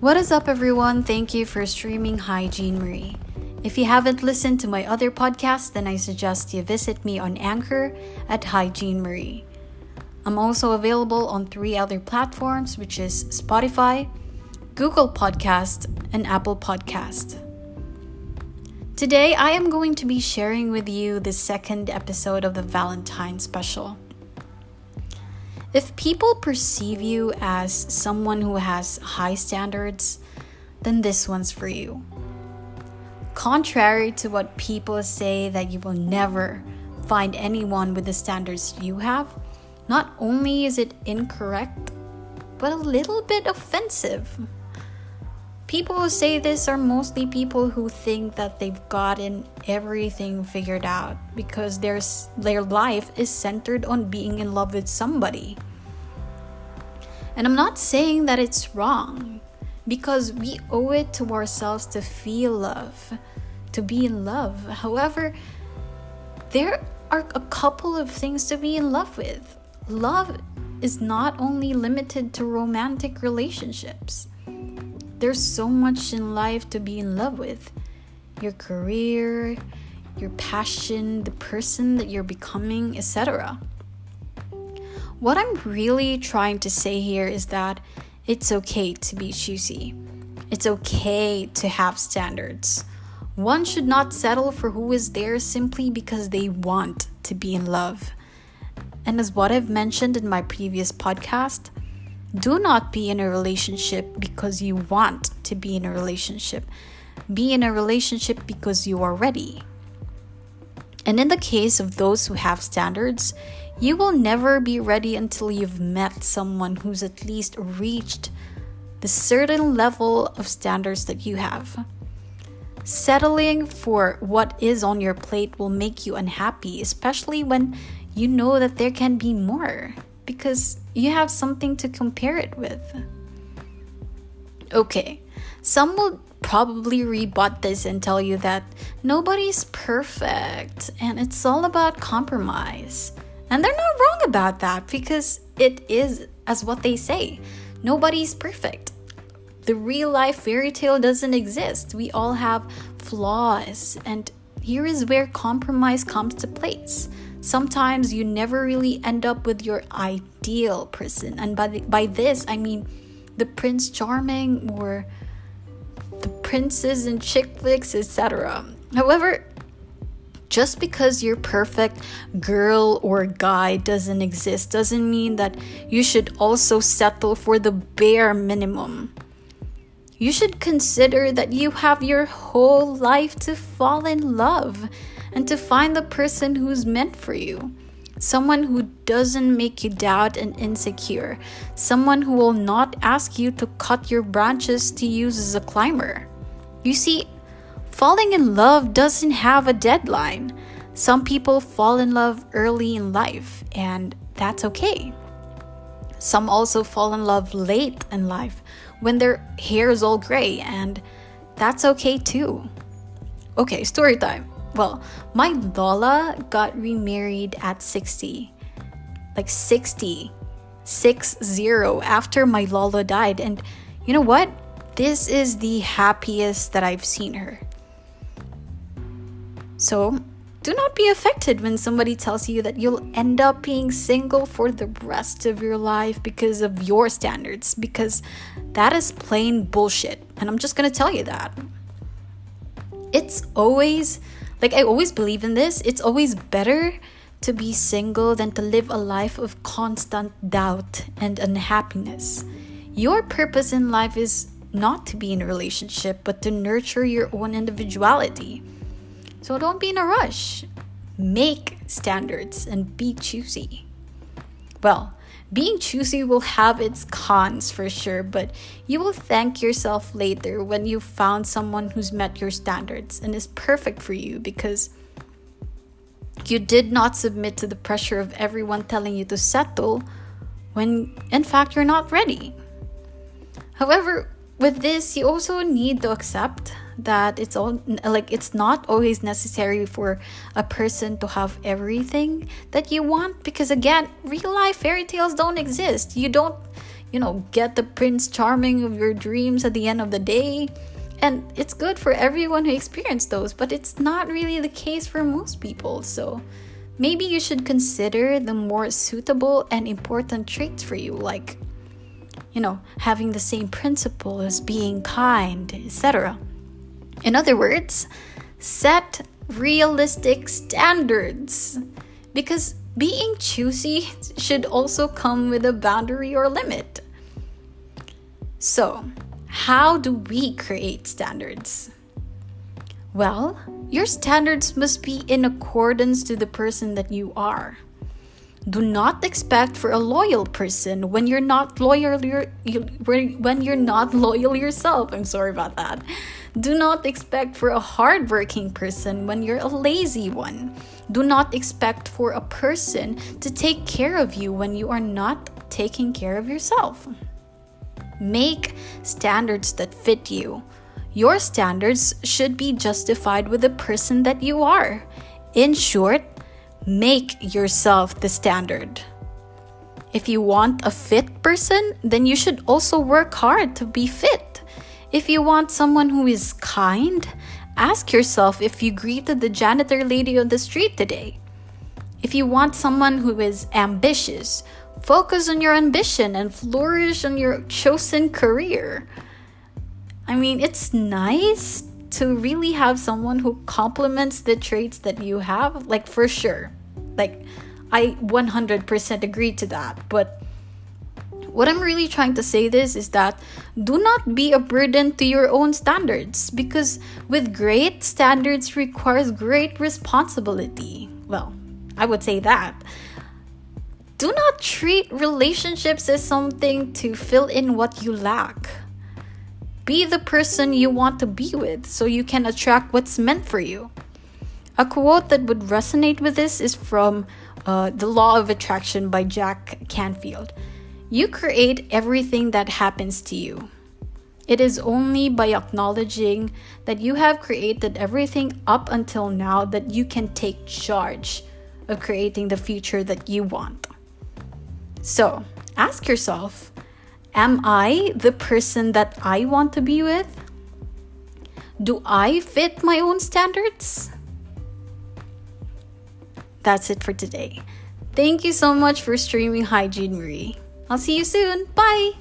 What is up, everyone? Thank you for streaming Hygiene Marie. If you haven't listened to my other podcasts, then I suggest you visit me on Anchor at Hygiene Marie. I'm also available on three other platforms, which is Spotify, Google Podcast, and Apple Podcast. Today, I am going to be sharing with you the second episode of the Valentine special. If people perceive you as someone who has high standards, then this one's for you. Contrary to what people say that you will never find anyone with the standards you have, not only is it incorrect, but a little bit offensive. People who say this are mostly people who think that they've gotten everything figured out because their, their life is centered on being in love with somebody. And I'm not saying that it's wrong because we owe it to ourselves to feel love, to be in love. However, there are a couple of things to be in love with. Love is not only limited to romantic relationships there's so much in life to be in love with your career, your passion, the person that you're becoming, etc. What I'm really trying to say here is that it's okay to be choosy. It's okay to have standards. One should not settle for who is there simply because they want to be in love. And as what I've mentioned in my previous podcast, do not be in a relationship because you want to be in a relationship. Be in a relationship because you are ready. And in the case of those who have standards, you will never be ready until you've met someone who's at least reached the certain level of standards that you have. Settling for what is on your plate will make you unhappy, especially when you know that there can be more because you have something to compare it with. Okay, some will probably rebut this and tell you that nobody's perfect and it's all about compromise. And they're not wrong about that because it is as what they say nobody's perfect. The real life fairy tale doesn't exist. We all have flaws, and here is where compromise comes to place sometimes you never really end up with your ideal person. And by, the, by this, I mean the Prince Charming or the princes and chick flicks, etc. However, just because your perfect girl or guy doesn't exist doesn't mean that you should also settle for the bare minimum. You should consider that you have your whole life to fall in love and to find the person who's meant for you. Someone who doesn't make you doubt and insecure. Someone who will not ask you to cut your branches to use as a climber. You see, falling in love doesn't have a deadline. Some people fall in love early in life, and that's okay. Some also fall in love late in life when their hair is all gray, and that's okay too. Okay, story time. Well, my Lola got remarried at 60. Like 60. 60 after my Lola died. And you know what? This is the happiest that I've seen her. So, do not be affected when somebody tells you that you'll end up being single for the rest of your life because of your standards, because that is plain bullshit. And I'm just gonna tell you that. It's always like, I always believe in this. It's always better to be single than to live a life of constant doubt and unhappiness. Your purpose in life is not to be in a relationship, but to nurture your own individuality. So don't be in a rush. Make standards and be choosy. Well, being choosy will have its cons for sure, but you will thank yourself later when you found someone who's met your standards and is perfect for you because you did not submit to the pressure of everyone telling you to settle when in fact you're not ready. However, with this, you also need to accept that it's all like it's not always necessary for a person to have everything that you want because again real life fairy tales don't exist you don't you know, get the prince charming of your dreams at the end of the day. And it's good for everyone who experienced those, but it's not really the case for most people. So maybe you should consider the more suitable and important traits for you, like, you know, having the same principle as being kind, etc. In other words, set realistic standards. Because being choosy should also come with a boundary or limit. So, how do we create standards? Well, your standards must be in accordance to the person that you are. Do not expect for a loyal person when you're not loyal when you're not loyal yourself. I'm sorry about that. Do not expect for a hardworking person when you're a lazy one. Do not expect for a person to take care of you when you are not taking care of yourself. Make standards that fit you. Your standards should be justified with the person that you are. In short, make yourself the standard. If you want a fit person, then you should also work hard to be fit. If you want someone who is kind, ask yourself if you greeted the janitor lady on the street today. If you want someone who is ambitious, focus on your ambition and flourish on your chosen career. I mean, it's nice to really have someone who complements the traits that you have, like for sure. Like, I 100% agree to that. But what I'm really trying to say this is that do not be a burden to your own standards because with great standards requires great responsibility. Well, I would say that. Do not treat relationships as something to fill in what you lack. Be the person you want to be with so you can attract what's meant for you. A quote that would resonate with this is from uh, The Law of Attraction by Jack Canfield. You create everything that happens to you. It is only by acknowledging that you have created everything up until now that you can take charge of creating the future that you want. So, ask yourself Am I the person that I want to be with? Do I fit my own standards? That's it for today. Thank you so much for streaming Hygiene Marie. I'll see you soon. Bye.